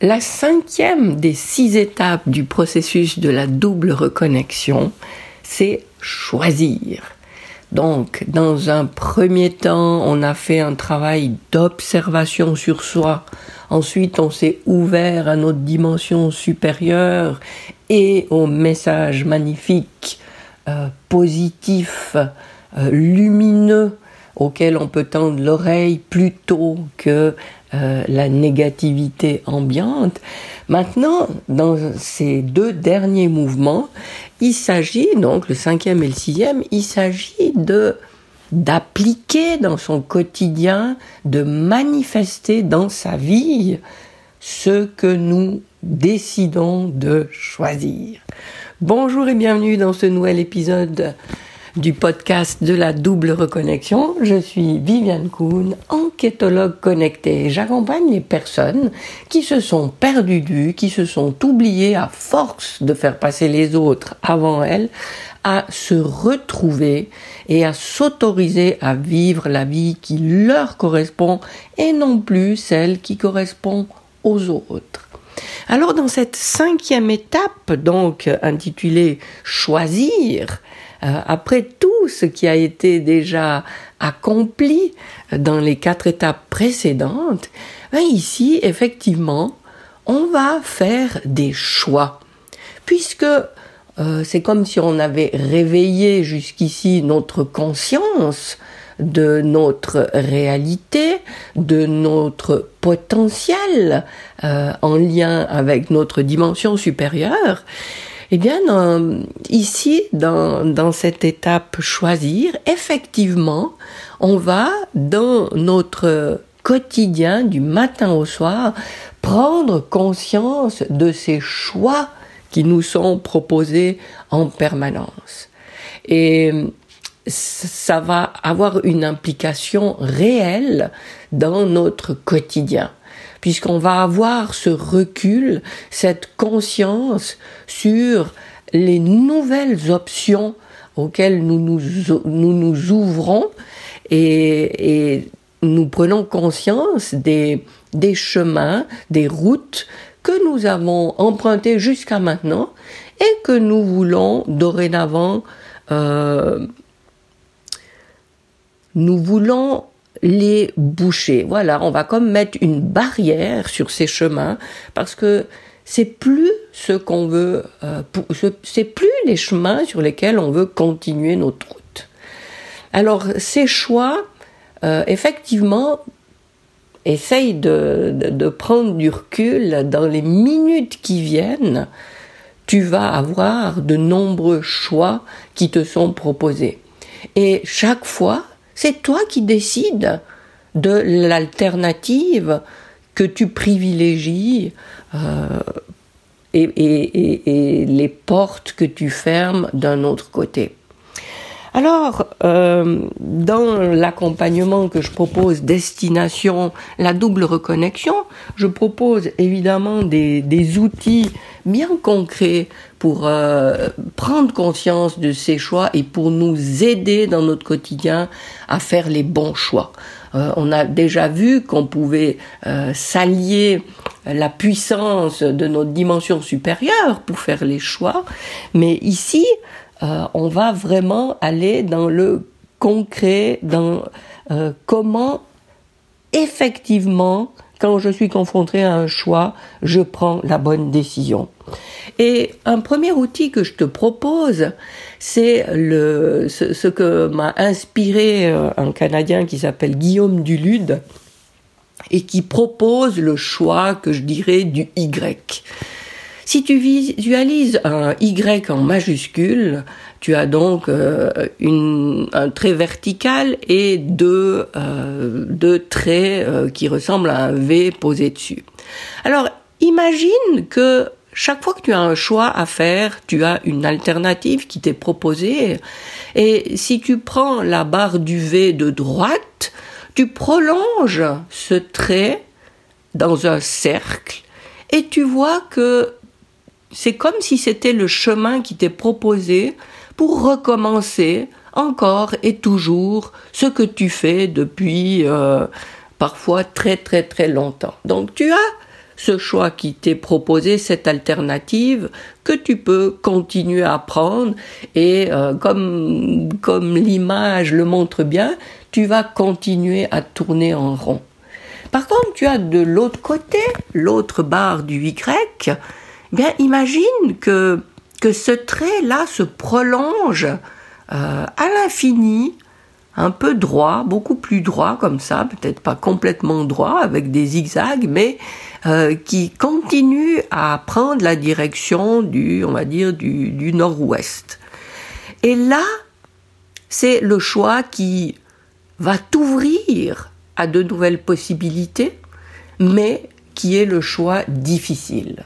La cinquième des six étapes du processus de la double reconnexion, c'est choisir. Donc, dans un premier temps, on a fait un travail d'observation sur soi. Ensuite, on s'est ouvert à notre dimension supérieure et au message magnifique, euh, positif, euh, lumineux auquel on peut tendre l'oreille plutôt que euh, la négativité ambiante. Maintenant, dans ces deux derniers mouvements, il s'agit, donc le cinquième et le sixième, il s'agit de d'appliquer dans son quotidien, de manifester dans sa vie ce que nous décidons de choisir. Bonjour et bienvenue dans ce nouvel épisode du podcast de la double reconnexion. Je suis Viviane Kuhn, enquêtologue connectée. J'accompagne les personnes qui se sont perdues vue, qui se sont oubliées à force de faire passer les autres avant elles, à se retrouver et à s'autoriser à vivre la vie qui leur correspond et non plus celle qui correspond aux autres. Alors dans cette cinquième étape, donc intitulée Choisir, euh, après tout ce qui a été déjà accompli dans les quatre étapes précédentes, ben ici, effectivement, on va faire des choix. Puisque euh, c'est comme si on avait réveillé jusqu'ici notre conscience de notre réalité, de notre potentiel euh, en lien avec notre dimension supérieure. Eh bien, ici, dans, dans cette étape choisir, effectivement, on va, dans notre quotidien, du matin au soir, prendre conscience de ces choix qui nous sont proposés en permanence. Et ça va avoir une implication réelle dans notre quotidien puisqu'on va avoir ce recul, cette conscience sur les nouvelles options auxquelles nous nous, nous, ouvrons et, et, nous prenons conscience des, des chemins, des routes que nous avons empruntées jusqu'à maintenant et que nous voulons dorénavant euh, nous voulons les boucher. Voilà, on va comme mettre une barrière sur ces chemins parce que c'est plus ce qu'on veut, euh, c'est plus les chemins sur lesquels on veut continuer notre route. Alors ces choix, euh, effectivement, essaye de, de, prendre du recul dans les minutes qui viennent. Tu vas avoir de nombreux choix qui te sont proposés. Et chaque fois, c'est toi qui décides de l'alternative que tu privilégies euh, et, les portes que tu fermes d'un autre côté. Alors, euh, dans l'accompagnement que je propose, destination, la double reconnexion, je propose évidemment des, des outils bien concrets pour euh, prendre conscience de ces choix et pour nous aider dans notre quotidien à faire les bons choix. Euh, on a déjà vu qu'on pouvait euh, s'allier la puissance de notre dimension supérieure pour faire les choix, mais ici, on va vraiment aller dans le concret, dans comment effectivement quand je suis confronté à un choix, je prends la bonne décision. Et un premier outil que je te propose, c'est le, ce, que m'a inspiré euh, un Canadien qui s'appelle Guillaume Dulude et qui propose le choix que je dirais du Y. Si tu visualises un Y en majuscule, tu as donc euh, un trait vertical et deux, euh, deux traits euh, qui ressemblent à un V posé dessus. Alors, imagine que chaque fois que tu as un choix à faire, tu as une alternative qui t'est proposée. Et si tu prends la barre du V de droite, tu prolonges ce trait dans un cercle et tu vois que c'est comme si c'était le chemin qui t'est proposé pour recommencer encore et toujours ce que tu fais depuis euh, parfois très très très longtemps. Donc tu as ce choix qui t'est proposé, cette alternative que tu peux continuer à prendre et euh, comme, comme l'image le montre bien, tu vas continuer à tourner en rond. Par contre, tu as de l'autre côté, l'autre barre du Y, imagine que, que ce trait-là se prolonge euh, à l'infini, un peu droit, beaucoup plus droit comme ça, peut-être pas complètement droit avec des zigzags, mais euh, qui continue à prendre la direction du, on va dire, du, du nord-ouest. Et là, c'est le choix qui va t'ouvrir à de nouvelles possibilités, mais qui est le choix difficile.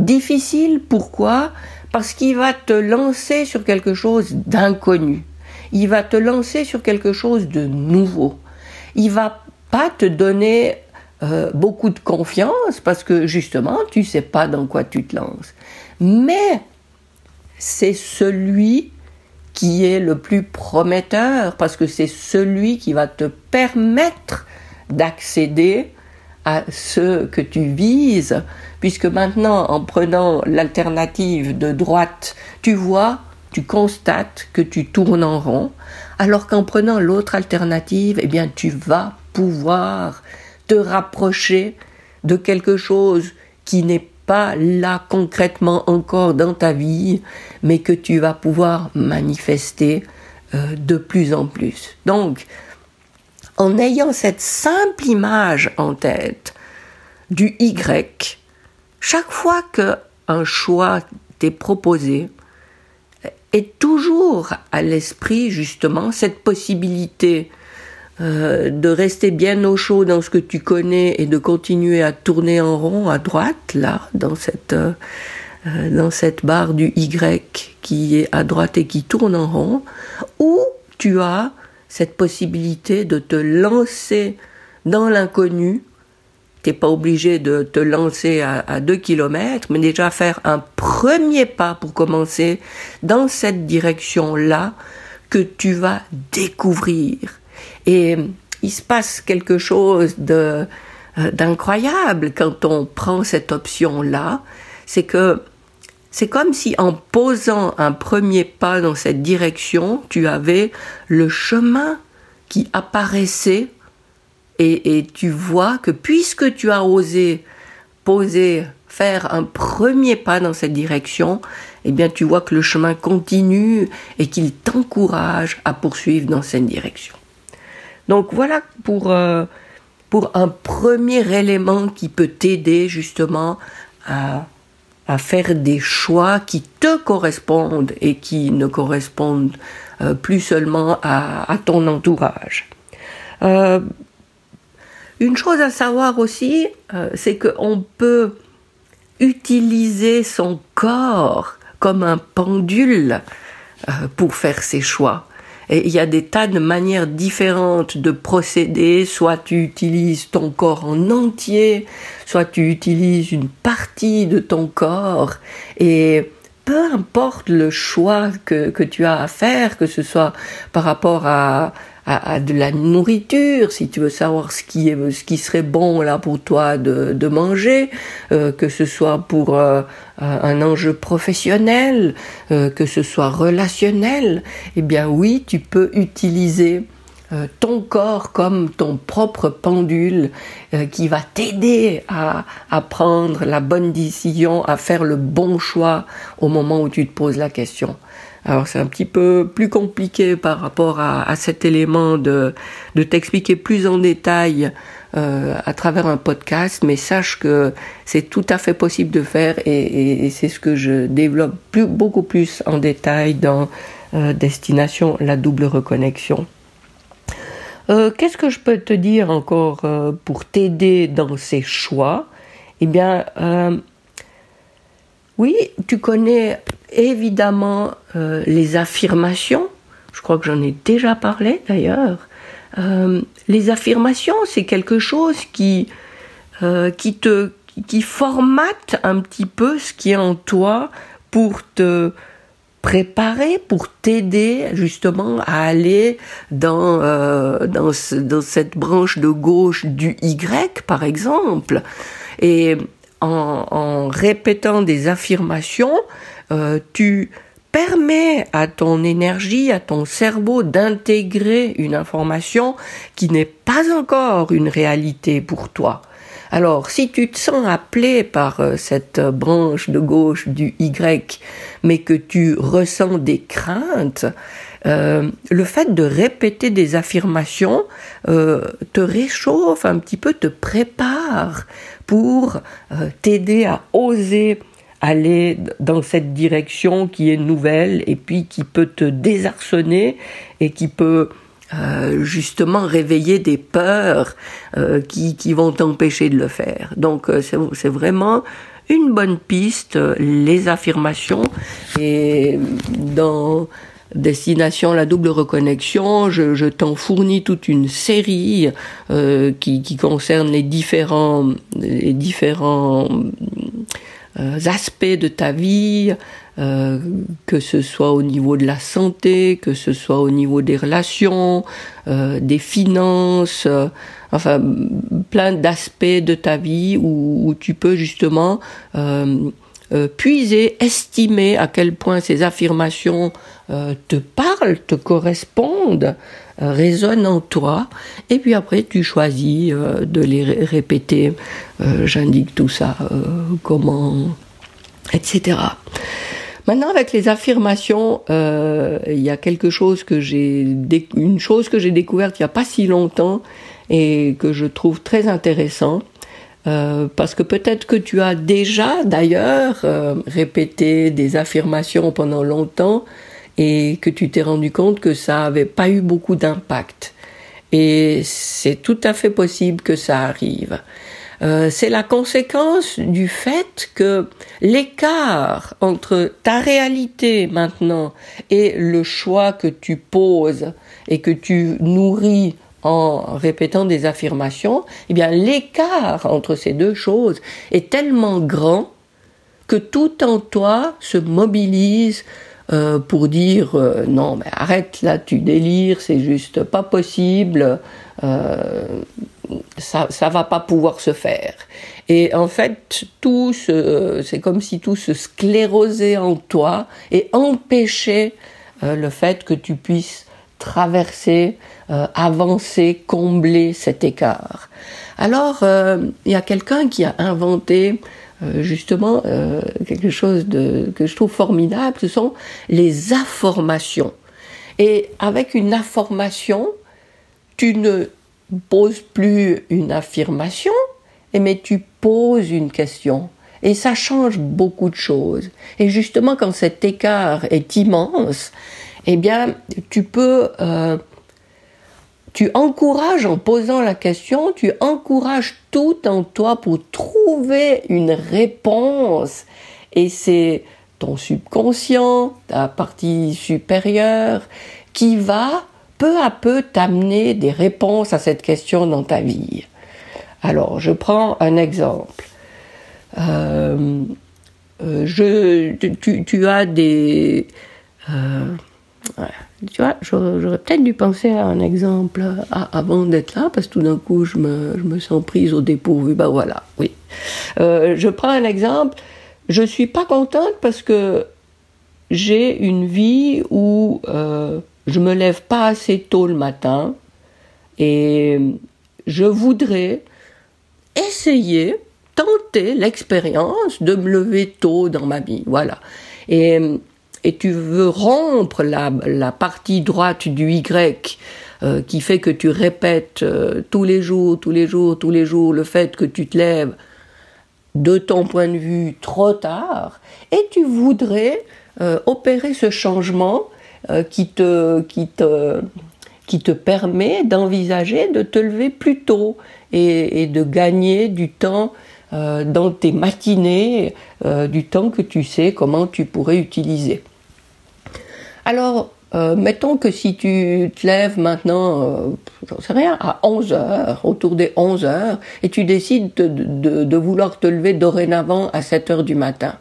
Difficile pourquoi? Parce qu'il va te lancer sur quelque chose d'inconnu il va te lancer sur quelque chose de nouveau. Il va pas te donner euh, beaucoup de confiance parce que justement, tu sais pas dans quoi tu te lances. Mais c'est celui qui est le plus prometteur parce que c'est celui qui va te permettre d'accéder à ce que tu vises, puisque maintenant, en prenant l'alternative de droite, tu vois tu constates que tu tournes en rond, alors qu'en prenant l'autre alternative, eh bien, tu vas pouvoir te rapprocher de quelque chose qui n'est pas là concrètement encore dans ta vie, mais que tu vas pouvoir manifester euh, de plus en plus. Donc, en ayant cette simple image en tête du Y, chaque fois qu'un choix t'est proposé, est toujours à l'esprit justement cette possibilité euh, de rester bien au chaud dans ce que tu connais et de continuer à tourner en rond à droite, là, dans cette, euh, euh, dans cette barre du Y qui est à droite et qui tourne en rond, ou tu as cette possibilité de te lancer dans l'inconnu t'es pas obligé de te lancer à, 2 km, mais déjà faire un premier pas pour commencer dans cette direction-là que tu vas découvrir. Et il se passe quelque chose de euh, d'incroyable quand on prend cette option-là, c'est que c'est comme si en posant un premier pas dans cette direction, tu avais le chemin qui apparaissait et, tu vois que puisque tu as osé poser, faire un premier pas dans cette direction, eh bien tu vois que le chemin continue et qu'il t'encourage à poursuivre dans cette direction. Donc voilà pour, euh, pour un premier élément qui peut t'aider justement à, faire des choix qui te correspondent et qui ne correspondent euh, plus seulement à, ton entourage. Euh, une chose à savoir aussi, euh, c'est qu'on peut utiliser son corps comme un pendule pour faire ses choix. Et il y a des tas de manières différentes de procéder. Soit tu utilises ton corps en entier, soit tu utilises une partie de ton corps. Et peu importe le choix que, que tu as à faire, que ce soit par rapport à, à, de la nourriture, si tu veux savoir ce qui est, ce qui serait bon là pour toi de, manger, euh, que ce soit pour euh, un enjeu professionnel, euh, que ce soit relationnel, eh bien oui, tu peux utiliser ton corps comme ton propre pendule qui va t'aider à, à prendre la bonne décision, à faire le bon choix au moment où tu te poses la question. Alors c'est un petit peu plus compliqué par rapport à, cet élément de, de t'expliquer plus en détail euh, à travers un podcast, mais sache que c'est tout à fait possible de faire et, c'est ce que je développe beaucoup plus en détail dans euh, Destination la double reconnexion. Euh, qu'est-ce que je peux te dire encore pour t'aider dans ces choix? Eh bien, oui, tu connais évidemment euh, les affirmations. Je crois que j'en ai déjà parlé d'ailleurs. Euh, les affirmations, c'est quelque chose qui, euh, te formate un petit peu ce qui est en toi pour te préparer, pour t'aider justement à aller dans, dans, dans cette branche de gauche du Y, par exemple. Et en, répétant des affirmations, euh, tu permets à ton énergie, à ton cerveau d'intégrer une information qui n'est pas encore une réalité pour toi. Alors, si tu te sens appelé par euh, cette branche de gauche du Y, mais que tu ressens des craintes, euh, le fait de répéter des affirmations euh, te réchauffe un petit peu, te prépare pour t'aider à oser aller dans cette direction qui est nouvelle et puis qui peut te désarçonner et qui peut euh, justement réveiller des peurs euh, qui, qui vont t'empêcher de le faire. Donc euh, c'est vraiment une bonne piste, les affirmations. Et dans Destination la double reconnexion, je, je t'en fournis toute une série qui, qui concerne les différents, les différents aspects de ta vie, euh, que ce soit au niveau de la santé, que ce soit au niveau des relations, euh, des finances, euh, enfin plein d'aspects de ta vie où, où, tu peux justement puiser, estimer à quel point ces affirmations te parlent, te correspondent, résonnent en toi, et puis après tu choisis de les répéter. J'indique tout ça, comment, etc. Maintenant, avec les affirmations, euh, il y a quelque chose que j'ai, une chose que j'ai découverte il n'y a pas si longtemps et que je trouve très intéressant. Euh, parce que peut-être que tu as déjà d'ailleurs euh, répété des affirmations pendant longtemps et que tu t'es rendu compte que ça n'avait pas eu beaucoup d'impact. Et c'est tout à fait possible que ça arrive. Euh, c'est la conséquence du fait que l'écart entre ta réalité maintenant et le choix que tu poses et que tu nourris en répétant des affirmations, eh bien l'écart entre ces deux choses est tellement grand que tout en toi se mobilise euh, pour dire euh, non mais arrête là tu délires c'est juste pas possible ça, ça va pas pouvoir se faire. Et en fait, tout c'est comme si tout se sclérosait en toi et empêchait euh, le fait que tu puisses traverser, euh, avancer, combler cet écart. Alors, euh, il y a quelqu'un qui a inventé justement quelque chose de, que je trouve formidable, ce sont les informations. Et avec une information, tu ne poses plus une affirmation, mais tu poses une question. Et ça change beaucoup de choses. Et justement, quand cet écart est immense, eh bien, tu peux, euh, tu encourages en posant la question, tu encourages tout en toi pour trouver une réponse. Et c'est ton subconscient, ta partie supérieure, qui va peu à peu t'amener des réponses à cette question dans ta vie. Alors, je prends un exemple. Euh, euh, je, tu, as des... Euh, tu vois, j'aurais peut-être dû penser à un exemple avant d'être là, parce que tout d'un coup, je me, je me, sens prise au dépourvu. Ben voilà, oui. je prends un exemple. Je suis pas contente parce que j'ai une vie où je me lève pas assez tôt le matin et je voudrais essayer, tenter l'expérience de me lever tôt dans ma vie. Voilà. Et, et tu veux rompre la, partie droite du Y euh, qui fait que tu répètes euh, tous les jours, tous les jours, tous les jours le fait que tu te lèves de ton point de vue trop tard et tu voudrais euh, opérer ce changement qui, te, permet d'envisager de te lever plus tôt et, de gagner du temps dans tes matinées, du temps que tu sais comment tu pourrais utiliser. Alors, mettons que si tu te lèves maintenant, j'en sais rien, à 11 heures, autour des 11 heures, et tu décides de, vouloir te lever dorénavant à 7 heures du matin.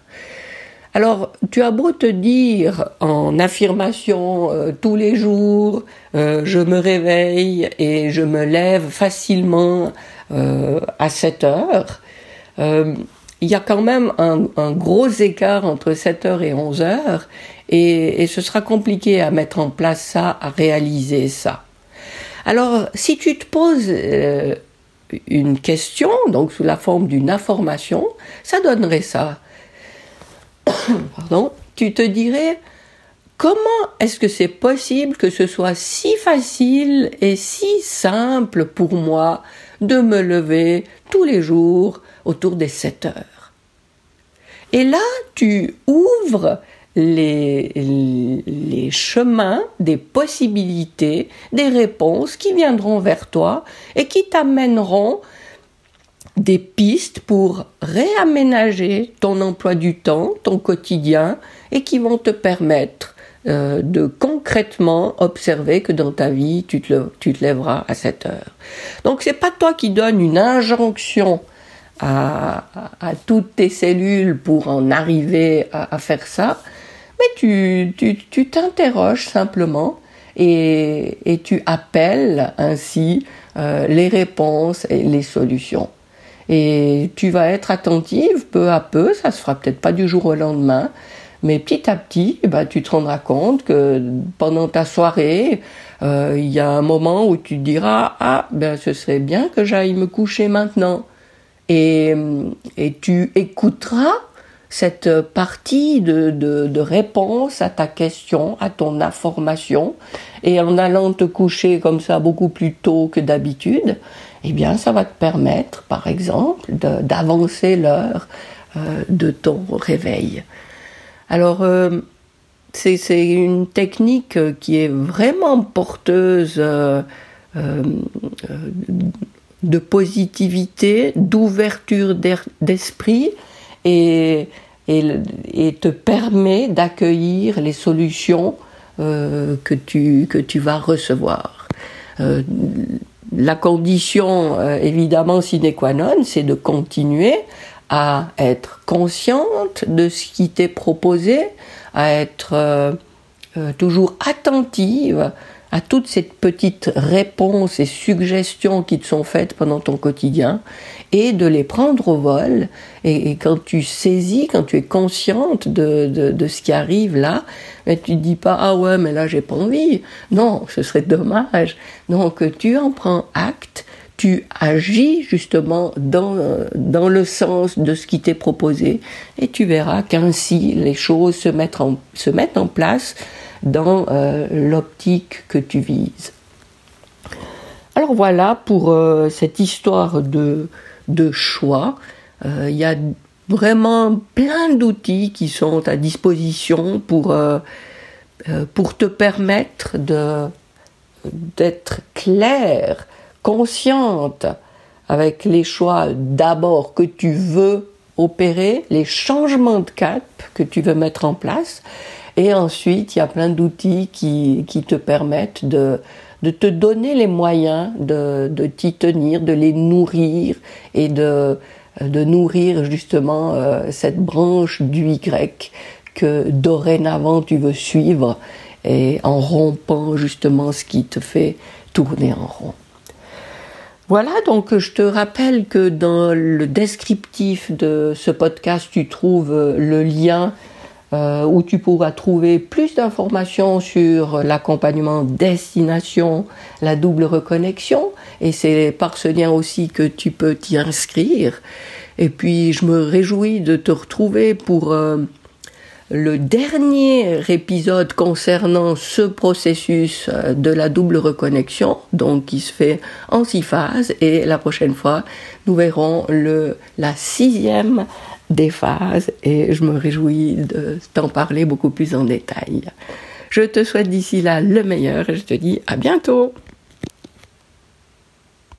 Alors, tu as beau te dire en affirmation euh, tous les jours, euh, je me réveille et je me lève facilement euh, à 7 heures, il y a quand même un, gros écart entre 7h et 11h et, ce sera compliqué à mettre en place ça, à réaliser ça. Alors, si tu te poses euh, une question, donc sous la forme d'une information, ça donnerait ça. Pardon, tu te dirais, comment est-ce que c'est possible que ce soit si facile et si simple pour moi de me lever tous les jours autour des 7 heures? Et là, tu ouvres les, chemins des possibilités, des réponses qui viendront vers toi et qui t'amèneront des pistes pour réaménager ton emploi du temps, ton quotidien, et qui vont te permettre euh, de concrètement observer que dans ta vie, tu te, lèveras à 7 heures. Donc c'est pas toi qui donnes une injonction à, toutes tes cellules pour en arriver à faire ça, mais tu, tu, tu t'interroges simplement et, et, tu appelles ainsi euh, les réponses et les solutions. Et tu vas être attentive peu à peu, ça se fera peut-être pas du jour au lendemain, mais petit à petit, ben, tu te rendras compte que pendant ta soirée, euh, il y a un moment où tu diras ah ben ce serait bien que j'aille me coucher maintenant et, et tu écouteras cette partie de, réponse à ta question, à ton information, et en allant te coucher comme ça beaucoup plus tôt que d'habitude, eh bien, ça va te permettre, par exemple, d'avancer l'heure euh, de ton réveil. Alors, euh, c'est une technique qui est vraiment porteuse euh, de positivité, d'ouverture d'esprit et, te permet d'accueillir les solutions que, tu, que tu vas recevoir. La condition euh, évidemment sine qua non, c'est de continuer à être consciente de ce qui t'est proposé, à être euh, euh, toujours attentive à toutes ces petites réponses et suggestions qui te sont faites pendant ton quotidien et de les prendre au vol. Et, quand tu saisis, quand tu es consciente de, de, ce qui arrive là, mais tu ne dis pas ah ouais mais là j'ai pas envie. Non, ce serait dommage. Donc tu en prends acte, tu agis justement dans, dans le sens de ce qui t'est proposé et tu verras qu'ainsi les choses se mettent en, se mettent en place dans euh, l'optique que tu vises. Alors voilà pour euh, cette histoire de, de choix. Euh, il y a vraiment plein d'outils qui sont à disposition pour, pour te permettre d'être claire, consciente avec les choix d'abord que tu veux opérer, les changements de cap que tu veux mettre en place, et ensuite, il y a plein d'outils qui, qui te permettent de, de te donner les moyens de, de t'y tenir, de les nourrir et de, de nourrir justement euh, cette branche du Y que dorénavant tu veux suivre et en rompant justement ce qui te fait tourner en rond. Voilà, donc je te rappelle que dans le descriptif de ce podcast, tu trouves le lien euh, où tu pourras trouver plus d'informations sur l'accompagnement destination, la double reconnexion, et c'est par ce lien aussi que tu peux t'y inscrire. Et puis je me réjouis de te retrouver pour euh, le dernier épisode concernant ce processus euh, de la double reconnexion, donc qui se fait en six phases, et la prochaine fois, nous verrons le, la sixième des phases et je me réjouis de t'en parler beaucoup plus en détail. Je te souhaite d'ici là le meilleur et je te dis à bientôt